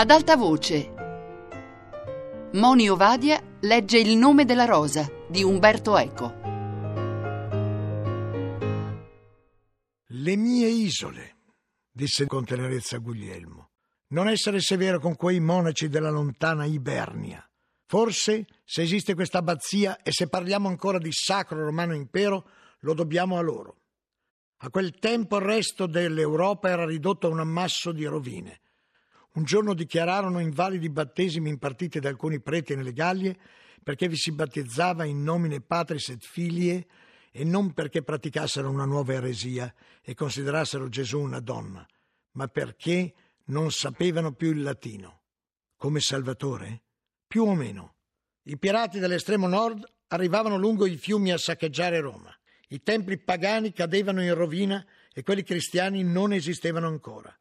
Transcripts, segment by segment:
Ad alta voce. Moni Ovadia legge Il nome della rosa di Umberto Eco. Le mie isole, disse con tenerezza Guglielmo. Non essere severo con quei monaci della lontana Ibernia. Forse, se esiste questa abbazia e se parliamo ancora di sacro romano impero, lo dobbiamo a loro. A quel tempo il resto dell'Europa era ridotto a un ammasso di rovine. Un giorno dichiararono invalidi battesimi impartiti da alcuni preti nelle Gallie perché vi si battezzava in nomine patris et filie e non perché praticassero una nuova eresia e considerassero Gesù una donna, ma perché non sapevano più il latino. Come Salvatore? Più o meno. I pirati dell'estremo nord arrivavano lungo i fiumi a saccheggiare Roma. I templi pagani cadevano in rovina e quelli cristiani non esistevano ancora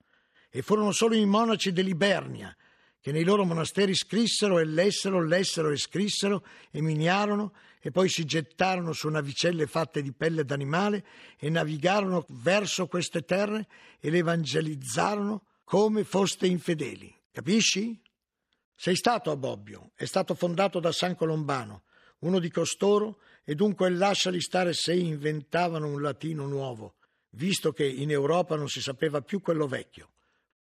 e furono solo i monaci dell'Ibernia che nei loro monasteri scrissero e lessero, lessero e scrissero e miniarono e poi si gettarono su navicelle fatte di pelle d'animale e navigarono verso queste terre e le evangelizzarono come foste infedeli. Capisci? Sei stato a Bobbio, è stato fondato da San Colombano, uno di costoro, e dunque lasciali stare se inventavano un latino nuovo, visto che in Europa non si sapeva più quello vecchio.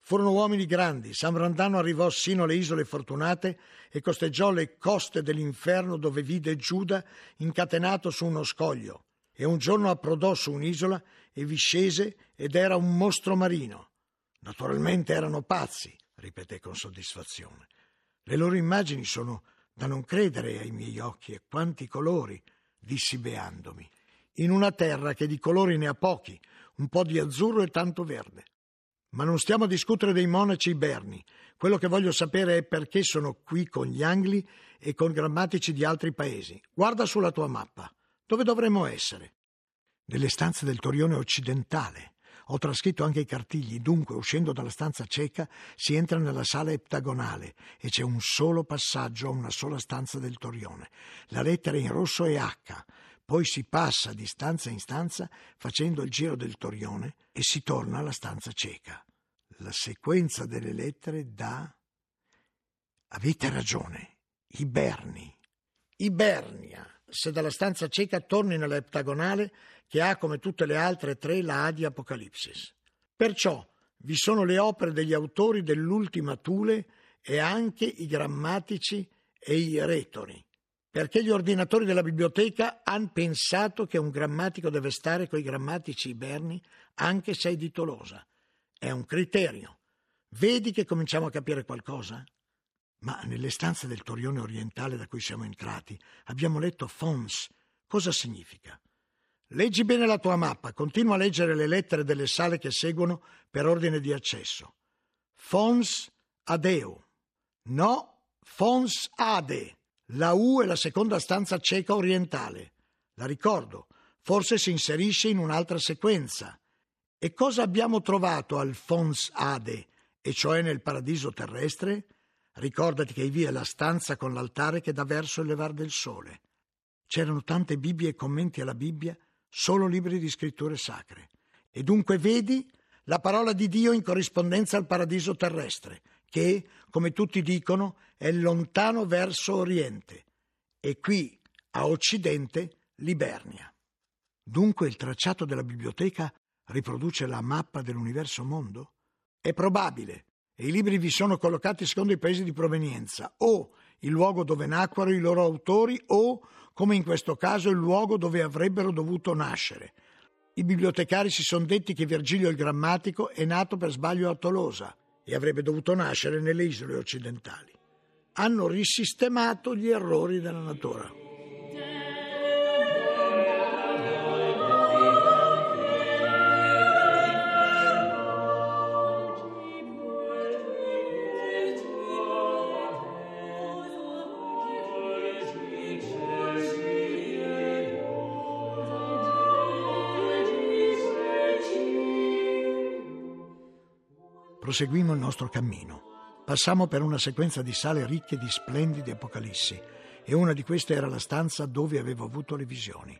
Furono uomini grandi. San Brandano arrivò sino alle isole fortunate e costeggiò le coste dell'inferno dove vide Giuda incatenato su uno scoglio. E un giorno approdò su un'isola e vi scese ed era un mostro marino. Naturalmente erano pazzi, ripeté con soddisfazione. Le loro immagini sono da non credere ai miei occhi e quanti colori, dissi beandomi. In una terra che di colori ne ha pochi, un po' di azzurro e tanto verde. Ma non stiamo a discutere dei monaci iberni. Quello che voglio sapere è perché sono qui con gli angli e con grammatici di altri paesi. Guarda sulla tua mappa. Dove dovremmo essere? Nelle stanze del Torione occidentale. Ho trascritto anche i cartigli, dunque uscendo dalla stanza cieca si entra nella sala eptagonale e c'è un solo passaggio a una sola stanza del Torione. La lettera in rosso è H, poi si passa di stanza in stanza facendo il giro del torione e si torna alla stanza cieca. La sequenza delle lettere dà. Avete ragione, Iberni. Ibernia. Se dalla stanza cieca torni nell'eptagonale che ha come tutte le altre tre la A di Apocalipsis. Perciò vi sono le opere degli autori dell'ultima Tule e anche i grammatici e i retori perché gli ordinatori della biblioteca hanno pensato che un grammatico deve stare coi grammatici iberni anche se è di Tolosa. È un criterio. Vedi che cominciamo a capire qualcosa? Ma nelle stanze del Torione orientale da cui siamo entrati abbiamo letto Fons. Cosa significa? Leggi bene la tua mappa, continua a leggere le lettere delle sale che seguono per ordine di accesso. Fons adeo. No, Fons ade. La U è la seconda stanza cieca orientale. La ricordo, forse si inserisce in un'altra sequenza. E cosa abbiamo trovato al Fons Ade, e cioè nel paradiso terrestre? Ricordati che vi è la stanza con l'altare che dà verso il levar del sole. C'erano tante Bibbie e commenti alla Bibbia, solo libri di scritture sacre. E dunque vedi la parola di Dio in corrispondenza al paradiso terrestre che, come tutti dicono, è lontano verso Oriente e qui, a Occidente, Libernia. Dunque il tracciato della biblioteca riproduce la mappa dell'universo mondo? È probabile, e i libri vi sono collocati secondo i paesi di provenienza, o il luogo dove nacquero i loro autori, o, come in questo caso, il luogo dove avrebbero dovuto nascere. I bibliotecari si sono detti che Virgilio il Grammatico è nato per sbaglio a Tolosa, e avrebbe dovuto nascere nelle isole occidentali. Hanno risistemato gli errori della natura. Proseguimmo il nostro cammino. Passammo per una sequenza di sale ricche di splendide apocalissi e una di queste era la stanza dove avevo avuto le visioni.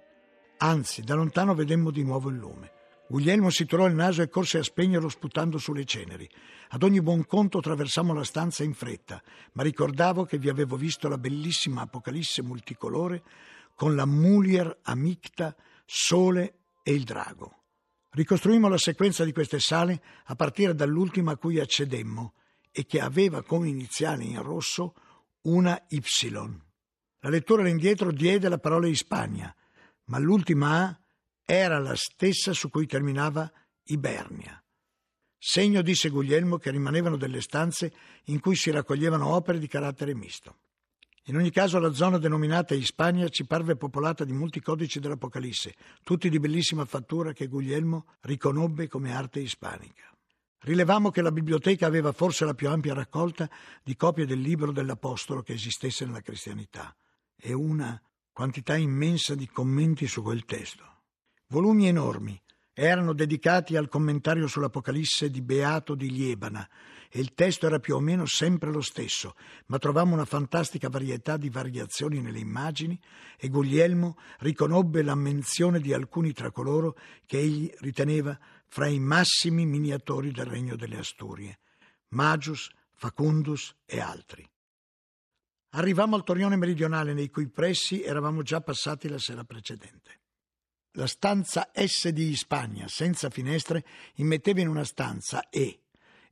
Anzi, da lontano vedemmo di nuovo il lume. Guglielmo si tirò il naso e corse a spegnerlo sputando sulle ceneri. Ad ogni buon conto attraversammo la stanza in fretta, ma ricordavo che vi avevo visto la bellissima Apocalisse multicolore con la Mulier Amicta, Sole e il drago. Ricostruimmo la sequenza di queste sale a partire dall'ultima a cui accedemmo e che aveva come iniziale in rosso una Y. La lettura all'indietro diede la parola Ispania, ma l'ultima A era la stessa su cui terminava Ibernia. Segno, disse Guglielmo, che rimanevano delle stanze in cui si raccoglievano opere di carattere misto. In ogni caso la zona denominata Ispania ci parve popolata di molti codici dell'Apocalisse, tutti di bellissima fattura che Guglielmo riconobbe come arte ispanica. Rilevammo che la biblioteca aveva forse la più ampia raccolta di copie del libro dell'Apostolo che esistesse nella cristianità e una quantità immensa di commenti su quel testo. Volumi enormi erano dedicati al commentario sull'Apocalisse di Beato di Liebana e il testo era più o meno sempre lo stesso, ma trovammo una fantastica varietà di variazioni nelle immagini e Guglielmo riconobbe la menzione di alcuni tra coloro che egli riteneva fra i massimi miniatori del regno delle Asturie, Magius, Facundus e altri. Arrivammo al torrione meridionale nei cui pressi eravamo già passati la sera precedente. La stanza S di Spagna, senza finestre, immetteva in una stanza E,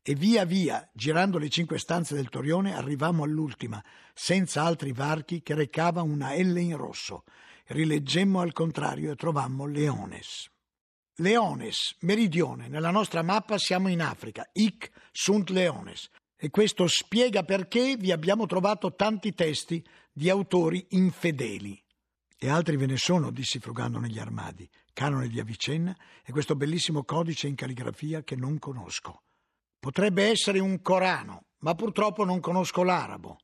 e via via, girando le cinque stanze del Torione, arrivammo all'ultima, senza altri varchi, che recava una L in rosso. Rileggemmo al contrario e trovammo Leones. Leones, meridione, nella nostra mappa siamo in Africa, hic sunt Leones. E questo spiega perché vi abbiamo trovato tanti testi di autori infedeli. E altri ve ne sono, dissi frugando negli armadi, canone di Avicenna e questo bellissimo codice in calligrafia che non conosco. Potrebbe essere un Corano, ma purtroppo non conosco l'arabo.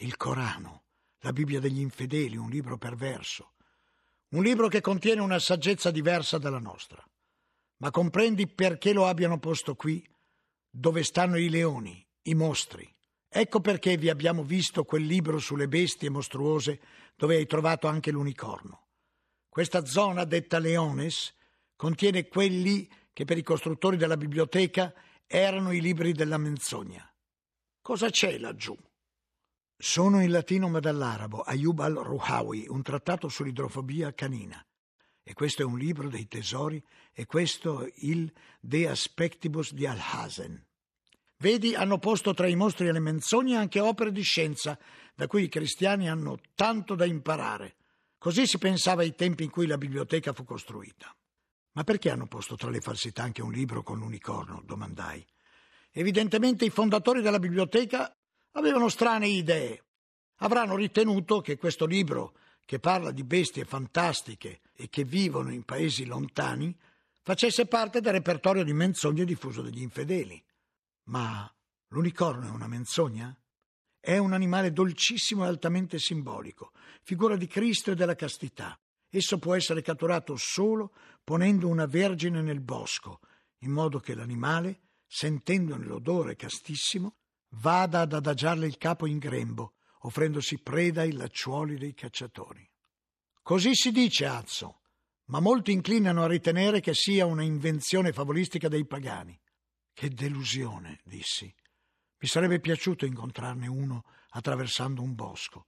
Il Corano, la Bibbia degli infedeli, un libro perverso. Un libro che contiene una saggezza diversa dalla nostra. Ma comprendi perché lo abbiano posto qui, dove stanno i leoni, i mostri, Ecco perché vi abbiamo visto quel libro sulle bestie mostruose dove hai trovato anche l'unicorno. Questa zona, detta Leones, contiene quelli che per i costruttori della biblioteca erano i libri della menzogna. Cosa c'è laggiù? Sono in latino ma dall'arabo, Ayub al-Ruhawi, un trattato sull'idrofobia canina. E questo è un libro dei tesori, e questo il De Aspectibus di Al-Hazen. Vedi, hanno posto tra i mostri e le menzogne anche opere di scienza, da cui i cristiani hanno tanto da imparare. Così si pensava ai tempi in cui la biblioteca fu costruita. Ma perché hanno posto tra le falsità anche un libro con l'unicorno? domandai. Evidentemente i fondatori della biblioteca avevano strane idee. Avranno ritenuto che questo libro, che parla di bestie fantastiche e che vivono in paesi lontani, facesse parte del repertorio di menzogne diffuso dagli infedeli. Ma l'unicorno è una menzogna? È un animale dolcissimo e altamente simbolico, figura di Cristo e della castità. Esso può essere catturato solo ponendo una vergine nel bosco, in modo che l'animale, sentendone l'odore castissimo, vada ad adagiarle il capo in grembo, offrendosi preda ai lacciuoli dei cacciatori. Così si dice, Azzo, ma molti inclinano a ritenere che sia una invenzione favolistica dei pagani. Che delusione, dissi. Mi sarebbe piaciuto incontrarne uno attraversando un bosco.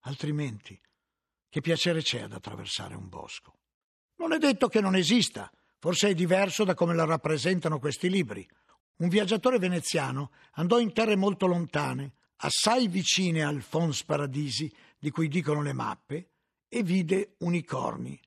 Altrimenti, che piacere c'è ad attraversare un bosco? Non è detto che non esista, forse è diverso da come la rappresentano questi libri. Un viaggiatore veneziano andò in terre molto lontane, assai vicine al Fons Paradisi, di cui dicono le mappe, e vide unicorni,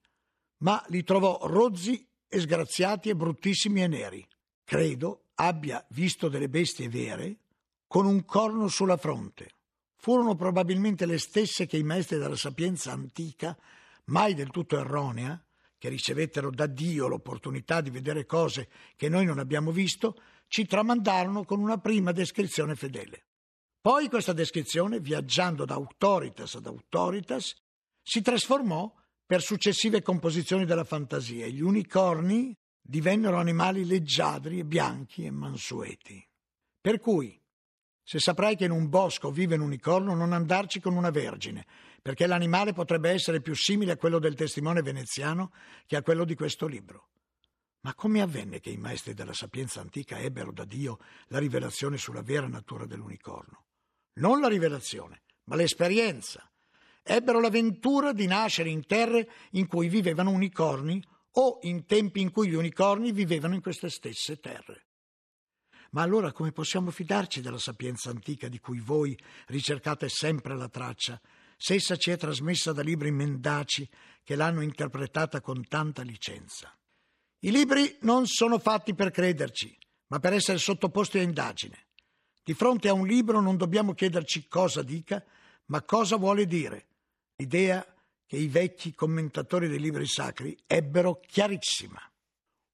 ma li trovò rozzi e sgraziati e bruttissimi e neri. Credo abbia visto delle bestie vere con un corno sulla fronte. Furono probabilmente le stesse che i maestri della sapienza antica, mai del tutto erronea, che ricevettero da Dio l'opportunità di vedere cose che noi non abbiamo visto, ci tramandarono con una prima descrizione fedele. Poi questa descrizione, viaggiando da autoritas ad autoritas, si trasformò per successive composizioni della fantasia. Gli unicorni divennero animali leggiadri e bianchi e mansueti. Per cui, se saprai che in un bosco vive un unicorno, non andarci con una vergine, perché l'animale potrebbe essere più simile a quello del testimone veneziano che a quello di questo libro. Ma come avvenne che i maestri della sapienza antica ebbero da Dio la rivelazione sulla vera natura dell'unicorno? Non la rivelazione, ma l'esperienza. Ebbero la ventura di nascere in terre in cui vivevano unicorni o in tempi in cui gli unicorni vivevano in queste stesse terre. Ma allora come possiamo fidarci della sapienza antica di cui voi ricercate sempre la traccia, se essa ci è trasmessa da libri mendaci che l'hanno interpretata con tanta licenza? I libri non sono fatti per crederci, ma per essere sottoposti a indagine. Di fronte a un libro non dobbiamo chiederci cosa dica, ma cosa vuole dire. L'idea che i vecchi commentatori dei libri sacri ebbero chiarissima.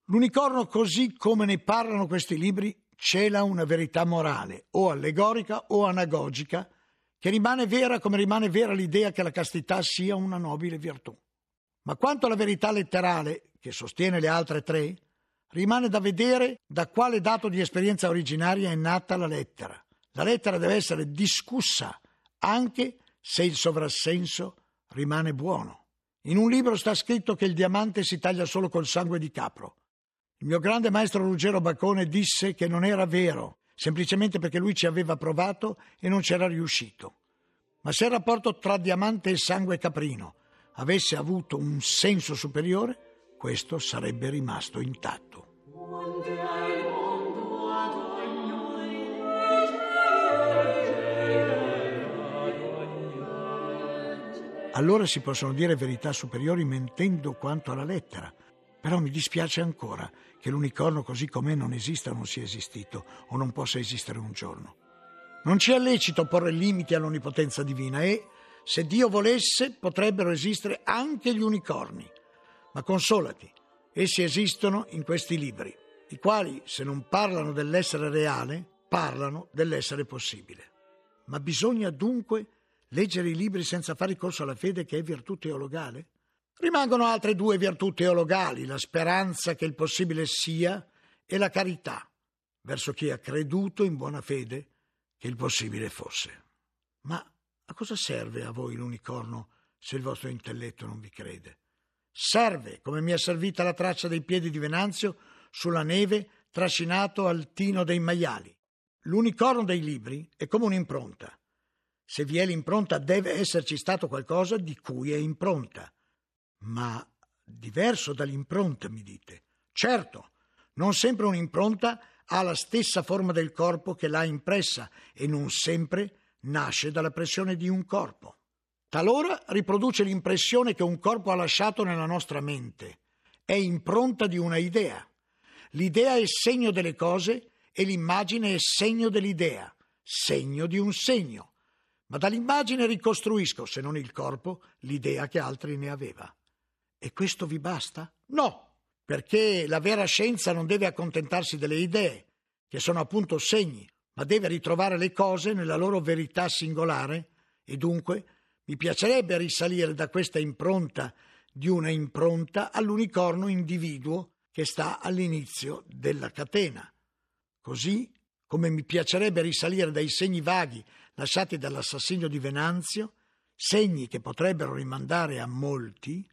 L'unicorno, così come ne parlano questi libri, cela una verità morale, o allegorica o anagogica, che rimane vera come rimane vera l'idea che la castità sia una nobile virtù. Ma quanto alla verità letterale, che sostiene le altre tre, rimane da vedere da quale dato di esperienza originaria è nata la lettera. La lettera deve essere discussa anche se il sovrassenso rimane buono. In un libro sta scritto che il diamante si taglia solo col sangue di capro. Il mio grande maestro Ruggero Baccone disse che non era vero, semplicemente perché lui ci aveva provato e non c'era riuscito. Ma se il rapporto tra diamante e sangue caprino avesse avuto un senso superiore, questo sarebbe rimasto intatto. Allora si possono dire verità superiori mentendo quanto alla lettera. Però mi dispiace ancora che l'unicorno così com'è non esista o non sia esistito o non possa esistere un giorno. Non ci è lecito porre limiti all'onnipotenza divina e, se Dio volesse, potrebbero esistere anche gli unicorni. Ma consolati, essi esistono in questi libri, i quali, se non parlano dell'essere reale, parlano dell'essere possibile. Ma bisogna dunque leggere i libri senza fare ricorso alla fede che è virtù teologale? Rimangono altre due virtù teologali, la speranza che il possibile sia e la carità, verso chi ha creduto in buona fede che il possibile fosse. Ma a cosa serve a voi l'unicorno se il vostro intelletto non vi crede? Serve, come mi è servita la traccia dei piedi di Venanzio sulla neve trascinato al tino dei maiali. L'unicorno dei libri è come un'impronta. Se vi è l'impronta deve esserci stato qualcosa di cui è impronta. Ma diverso dall'impronta, mi dite. Certo, non sempre un'impronta ha la stessa forma del corpo che l'ha impressa e non sempre nasce dalla pressione di un corpo. Talora riproduce l'impressione che un corpo ha lasciato nella nostra mente. È impronta di una idea. L'idea è segno delle cose e l'immagine è segno dell'idea, segno di un segno. Ma dall'immagine ricostruisco, se non il corpo, l'idea che altri ne aveva. E questo vi basta? No, perché la vera scienza non deve accontentarsi delle idee, che sono appunto segni, ma deve ritrovare le cose nella loro verità singolare e dunque mi piacerebbe risalire da questa impronta di una impronta all'unicorno individuo che sta all'inizio della catena. Così come mi piacerebbe risalire dai segni vaghi lasciati dall'assassinio di Venanzio, segni che potrebbero rimandare a molti,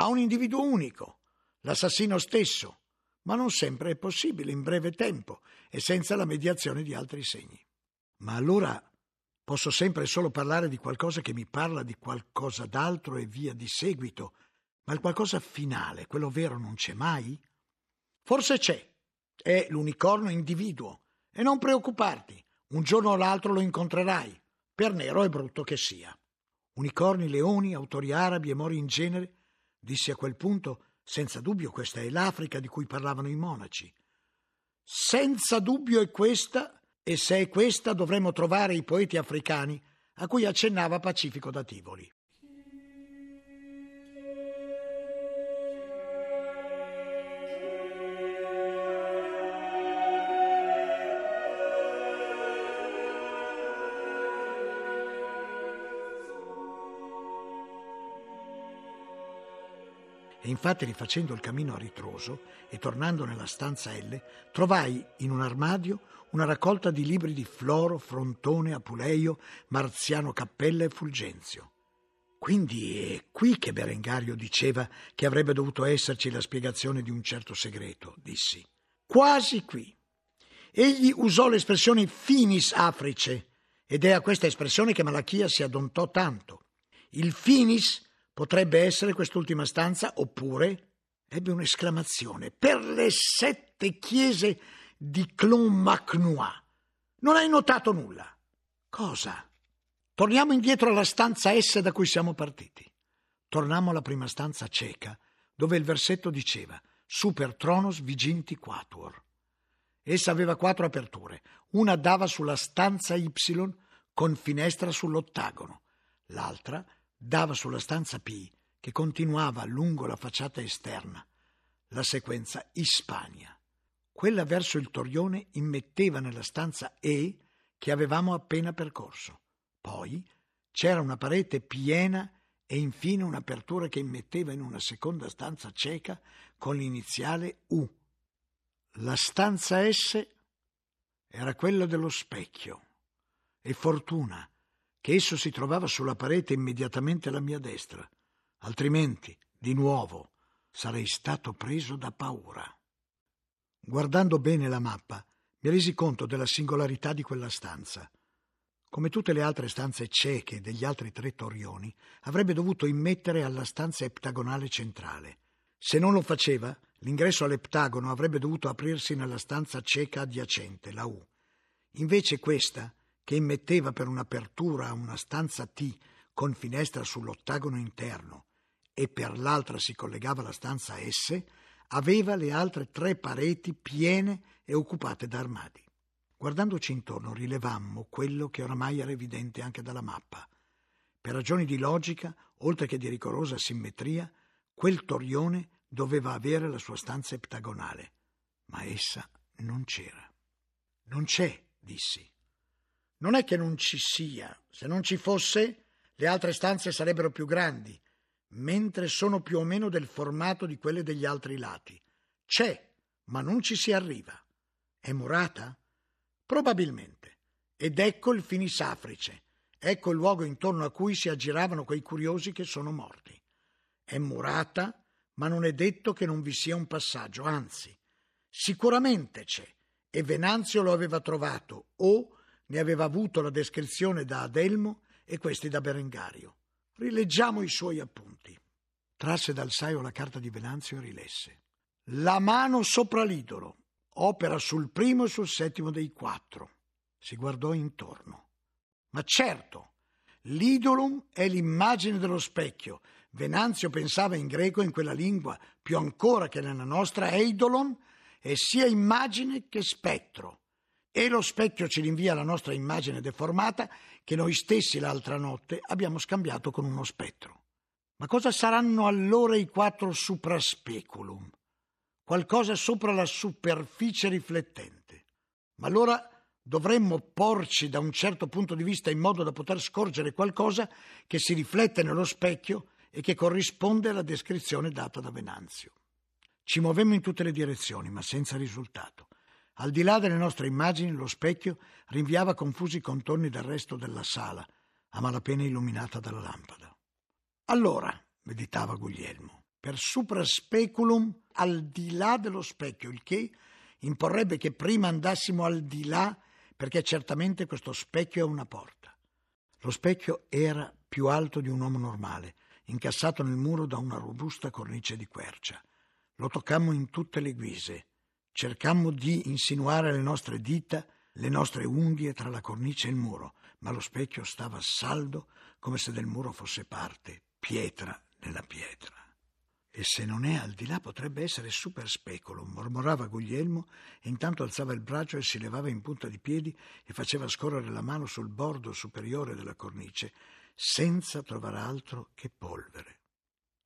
a un individuo unico, l'assassino stesso, ma non sempre è possibile in breve tempo e senza la mediazione di altri segni. Ma allora Posso sempre solo parlare di qualcosa che mi parla di qualcosa d'altro e via di seguito, ma il qualcosa finale, quello vero, non c'è mai? Forse c'è. È l'unicorno individuo. E non preoccuparti, un giorno o l'altro lo incontrerai, per nero e brutto che sia. Unicorni, leoni, autori arabi e mori in genere, dissi a quel punto, senza dubbio questa è l'Africa di cui parlavano i monaci. Senza dubbio è questa e se è questa dovremmo trovare i poeti africani a cui accennava Pacifico da Tivoli. Infatti rifacendo il cammino a ritroso e tornando nella stanza L, trovai in un armadio una raccolta di libri di Floro, Frontone, Apuleio, Marziano Cappella e Fulgenzio. Quindi è qui che Berengario diceva che avrebbe dovuto esserci la spiegazione di un certo segreto, dissi. Quasi qui. Egli usò l'espressione finis africe ed è a questa espressione che Malachia si adontò tanto. Il finis potrebbe essere quest'ultima stanza oppure ebbe un'esclamazione per le sette chiese di Clonmacnois. Non hai notato nulla? Cosa? Torniamo indietro alla stanza S da cui siamo partiti. Tornammo alla prima stanza cieca, dove il versetto diceva Super Tronos Viginti Quatuor. Essa aveva quattro aperture. Una dava sulla stanza Y con finestra sull'ottagono. L'altra dava sulla stanza P che continuava lungo la facciata esterna. La sequenza Ispania. Quella verso il Torione immetteva nella stanza E che avevamo appena percorso. Poi c'era una parete piena e infine un'apertura che immetteva in una seconda stanza cieca con l'iniziale U. La stanza S era quella dello specchio e fortuna che esso si trovava sulla parete immediatamente alla mia destra, altrimenti, di nuovo, sarei stato preso da paura. Guardando bene la mappa, mi resi conto della singolarità di quella stanza. Come tutte le altre stanze cieche degli altri tre torrioni, avrebbe dovuto immettere alla stanza eptagonale centrale. Se non lo faceva, l'ingresso all'eptagono avrebbe dovuto aprirsi nella stanza cieca adiacente, la U. Invece questa, che immetteva per un'apertura una stanza T con finestra sull'ottagono interno e per l'altra si collegava alla stanza S, aveva le altre tre pareti piene e occupate da armadi. Guardandoci intorno rilevammo quello che oramai era evidente anche dalla mappa. Per ragioni di logica, oltre che di rigorosa simmetria, quel torrione doveva avere la sua stanza eptagonale, ma essa non c'era. Non c'è, dissi. Non è che non ci sia, se non ci fosse, le altre stanze sarebbero più grandi, mentre sono più o meno del formato di quelle degli altri lati. C'è, ma non ci si arriva. È murata? Probabilmente. Ed ecco il finis africe. Ecco il luogo intorno a cui si aggiravano quei curiosi che sono morti. È murata, ma non è detto che non vi sia un passaggio, anzi, sicuramente c'è. E Venanzio lo aveva trovato o ne aveva avuto la descrizione da Adelmo e questi da Berengario. Rileggiamo i suoi appunti. Trasse dal saio la carta di Venanzio e rilesse. La mano sopra l'idolo, opera sul primo e sul settimo dei quattro. Si guardò intorno. Ma certo, l'idolum è l'immagine dello specchio. Venanzio pensava in greco in quella lingua, più ancora che nella nostra, eidolon è sia immagine che spettro. E lo specchio ci rinvia alla nostra immagine deformata che noi stessi l'altra notte abbiamo scambiato con uno spettro. Ma cosa saranno allora i quattro supraspeculum? qualcosa sopra la superficie riflettente. Ma allora dovremmo porci da un certo punto di vista in modo da poter scorgere qualcosa che si riflette nello specchio e che corrisponde alla descrizione data da Venanzio. Ci muovemmo in tutte le direzioni, ma senza risultato. Al di là delle nostre immagini, lo specchio rinviava confusi contorni del resto della sala, a malapena illuminata dalla lampada. Allora, meditava Guglielmo, per supraspeculum al di là dello specchio, il che imporrebbe che prima andassimo al di là perché certamente questo specchio è una porta. Lo specchio era più alto di un uomo normale, incassato nel muro da una robusta cornice di quercia. Lo toccammo in tutte le guise, cercammo di insinuare le nostre dita, le nostre unghie tra la cornice e il muro, ma lo specchio stava saldo come se del muro fosse parte, pietra nella pietra. E se non è al di là potrebbe essere super speculum, mormorava Guglielmo e intanto alzava il braccio e si levava in punta di piedi e faceva scorrere la mano sul bordo superiore della cornice, senza trovare altro che polvere.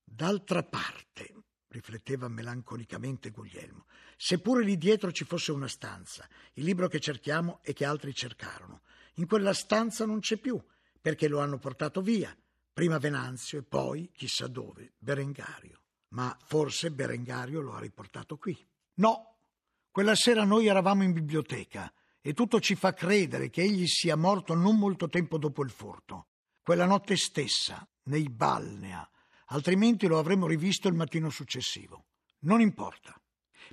D'altra parte, rifletteva melanconicamente Guglielmo, seppure lì dietro ci fosse una stanza, il libro che cerchiamo e che altri cercarono, in quella stanza non c'è più, perché lo hanno portato via, prima Venanzio e poi, chissà dove, Berengario. Ma forse Berengario lo ha riportato qui. No, quella sera noi eravamo in biblioteca e tutto ci fa credere che egli sia morto non molto tempo dopo il furto. Quella notte stessa, nei balnea, altrimenti lo avremmo rivisto il mattino successivo. Non importa.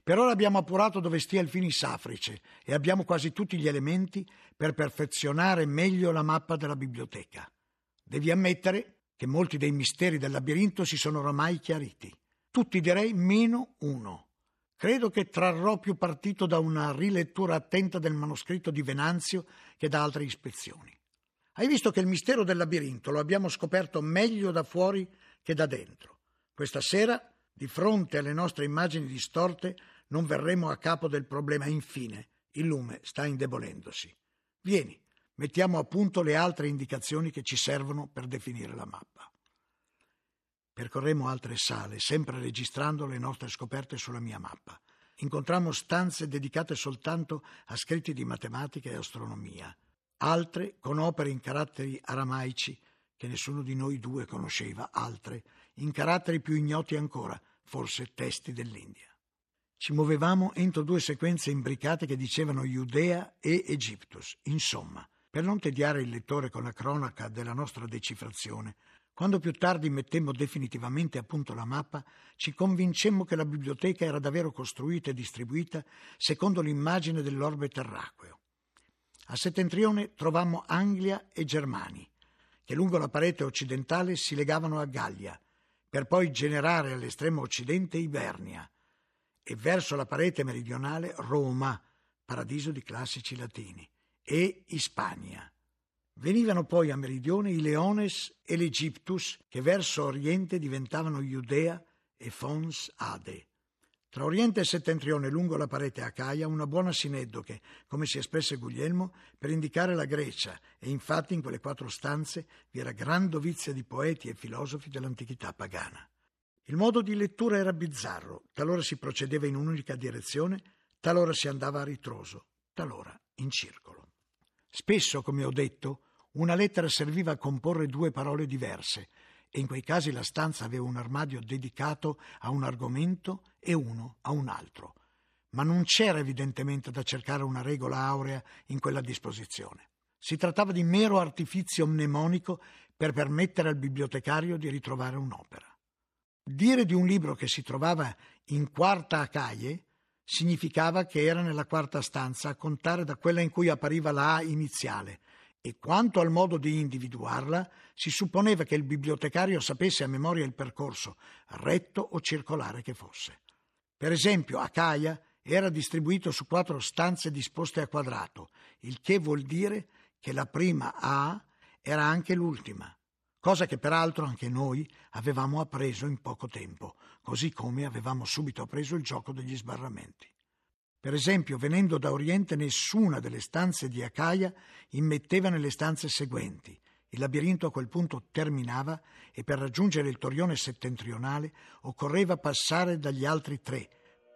Per ora abbiamo appurato dove stia il finisafrice e abbiamo quasi tutti gli elementi per perfezionare meglio la mappa della biblioteca. Devi ammettere che molti dei misteri del labirinto si sono oramai chiariti. Tutti direi meno uno. Credo che trarrò più partito da una rilettura attenta del manoscritto di Venanzio che da altre ispezioni. Hai visto che il mistero del labirinto lo abbiamo scoperto meglio da fuori che da dentro. Questa sera, di fronte alle nostre immagini distorte, non verremo a capo del problema. Infine, il lume sta indebolendosi. Vieni, mettiamo a punto le altre indicazioni che ci servono per definire la mappa. Percorremmo altre sale, sempre registrando le nostre scoperte sulla mia mappa. Incontrammo stanze dedicate soltanto a scritti di matematica e astronomia, altre con opere in caratteri aramaici che nessuno di noi due conosceva, altre in caratteri più ignoti ancora, forse testi dell'India. Ci muovevamo entro due sequenze imbricate che dicevano Judea e Egiptus. Insomma, per non tediare il lettore con la cronaca della nostra decifrazione, quando più tardi mettemmo definitivamente a punto la mappa, ci convincemmo che la biblioteca era davvero costruita e distribuita secondo l'immagine dell'orbe terracqueo. A settentrione trovammo Anglia e Germani, che lungo la parete occidentale si legavano a Gallia, per poi generare all'estremo occidente Ibernia, e verso la parete meridionale Roma, paradiso di classici latini, e Ispania. Venivano poi a meridione i Leones e l'Egyptus, che verso oriente diventavano Judea e Fons Ade. Tra Oriente e Settentrione, lungo la parete Acaia, una buona sineddoche, come si espresse Guglielmo, per indicare la Grecia, e infatti in quelle quattro stanze vi era gran dovizia di poeti e filosofi dell'antichità pagana. Il modo di lettura era bizzarro, talora si procedeva in un'unica direzione, talora si andava a ritroso, talora in circolo. Spesso, come ho detto, una lettera serviva a comporre due parole diverse e in quei casi la stanza aveva un armadio dedicato a un argomento e uno a un altro. Ma non c'era evidentemente da cercare una regola aurea in quella disposizione. Si trattava di mero artifizio mnemonico per permettere al bibliotecario di ritrovare un'opera. Dire di un libro che si trovava in quarta Acaie significava che era nella quarta stanza a contare da quella in cui appariva la A iniziale, e quanto al modo di individuarla, si supponeva che il bibliotecario sapesse a memoria il percorso, retto o circolare che fosse. Per esempio, Acaia era distribuito su quattro stanze disposte a quadrato, il che vuol dire che la prima A era anche l'ultima, cosa che peraltro anche noi avevamo appreso in poco tempo, così come avevamo subito appreso il gioco degli sbarramenti. Per esempio, venendo da Oriente, nessuna delle stanze di Acaia immetteva nelle stanze seguenti. Il labirinto a quel punto terminava e per raggiungere il torrione settentrionale occorreva passare dagli altri tre,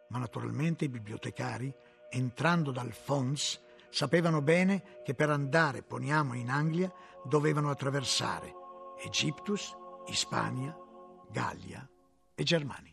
ma naturalmente i bibliotecari, entrando dal Fons, sapevano bene che per andare, poniamo, in Anglia dovevano attraversare Egiptus, Ispania, Gallia e Germania.